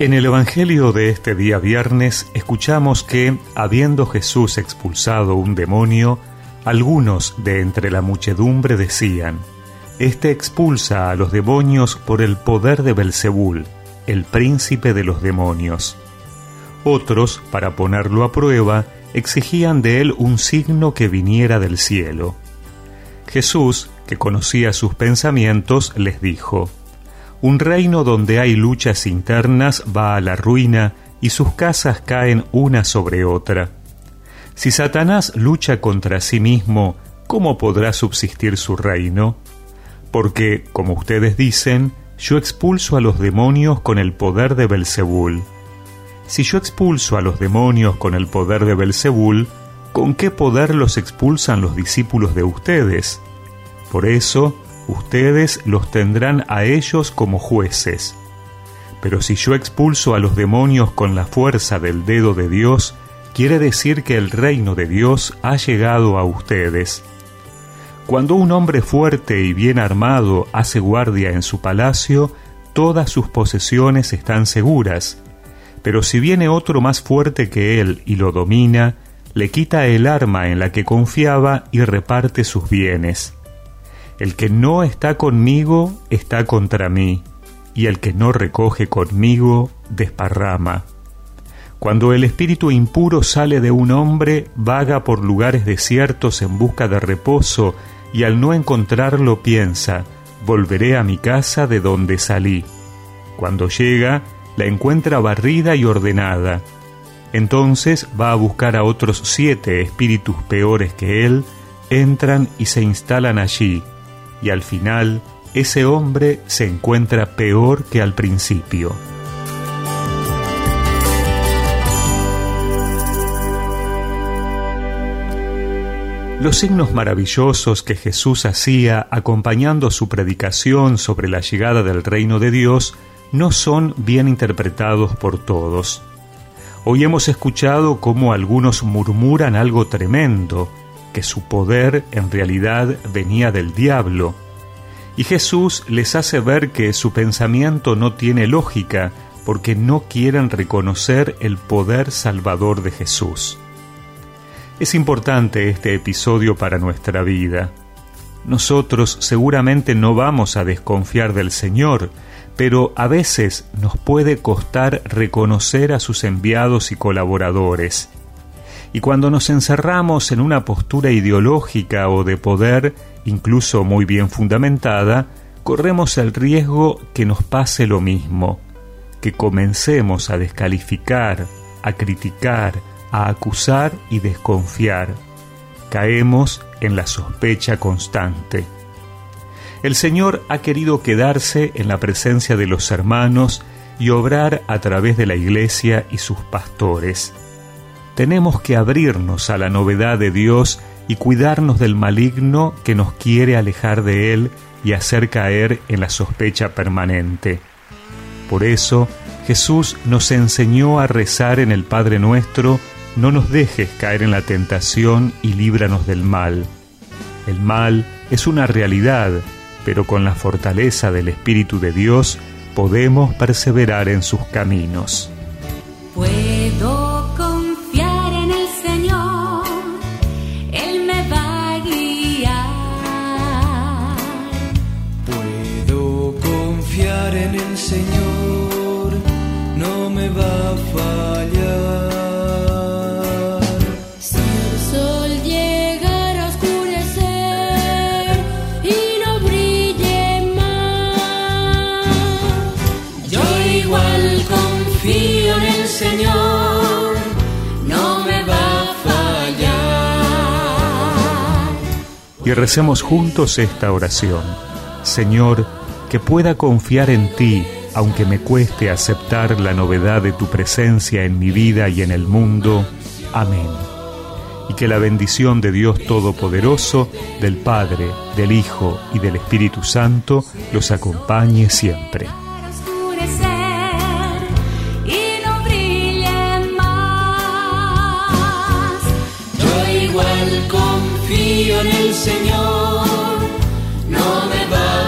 En el Evangelio de este día viernes escuchamos que, habiendo Jesús expulsado un demonio, algunos de entre la muchedumbre decían, Este expulsa a los demonios por el poder de Belzebul, el príncipe de los demonios. Otros, para ponerlo a prueba, exigían de él un signo que viniera del cielo. Jesús, que conocía sus pensamientos, les dijo, un reino donde hay luchas internas va a la ruina y sus casas caen una sobre otra. Si Satanás lucha contra sí mismo, ¿cómo podrá subsistir su reino? Porque, como ustedes dicen, yo expulso a los demonios con el poder de Belzebul. Si yo expulso a los demonios con el poder de Belzebul, ¿con qué poder los expulsan los discípulos de ustedes? Por eso, ustedes los tendrán a ellos como jueces. Pero si yo expulso a los demonios con la fuerza del dedo de Dios, quiere decir que el reino de Dios ha llegado a ustedes. Cuando un hombre fuerte y bien armado hace guardia en su palacio, todas sus posesiones están seguras. Pero si viene otro más fuerte que él y lo domina, le quita el arma en la que confiaba y reparte sus bienes. El que no está conmigo está contra mí, y el que no recoge conmigo desparrama. Cuando el espíritu impuro sale de un hombre, vaga por lugares desiertos en busca de reposo, y al no encontrarlo piensa, volveré a mi casa de donde salí. Cuando llega, la encuentra barrida y ordenada. Entonces va a buscar a otros siete espíritus peores que él, entran y se instalan allí, y al final ese hombre se encuentra peor que al principio. Los signos maravillosos que Jesús hacía acompañando su predicación sobre la llegada del reino de Dios no son bien interpretados por todos. Hoy hemos escuchado cómo algunos murmuran algo tremendo, que su poder en realidad venía del diablo. Y Jesús les hace ver que su pensamiento no tiene lógica porque no quieren reconocer el poder salvador de Jesús. Es importante este episodio para nuestra vida. Nosotros seguramente no vamos a desconfiar del Señor, pero a veces nos puede costar reconocer a sus enviados y colaboradores. Y cuando nos encerramos en una postura ideológica o de poder, incluso muy bien fundamentada, corremos el riesgo que nos pase lo mismo, que comencemos a descalificar, a criticar, a acusar y desconfiar. Caemos en la sospecha constante. El Señor ha querido quedarse en la presencia de los hermanos y obrar a través de la Iglesia y sus pastores tenemos que abrirnos a la novedad de Dios y cuidarnos del maligno que nos quiere alejar de Él y hacer caer en la sospecha permanente. Por eso, Jesús nos enseñó a rezar en el Padre nuestro, no nos dejes caer en la tentación y líbranos del mal. El mal es una realidad, pero con la fortaleza del Espíritu de Dios podemos perseverar en sus caminos. en Y recemos juntos esta oración. Señor, que pueda confiar en ti, aunque me cueste aceptar la novedad de tu presencia en mi vida y en el mundo. Amén. Y que la bendición de Dios Todopoderoso, del Padre, del Hijo y del Espíritu Santo los acompañe siempre. confío en el Señor, no me va.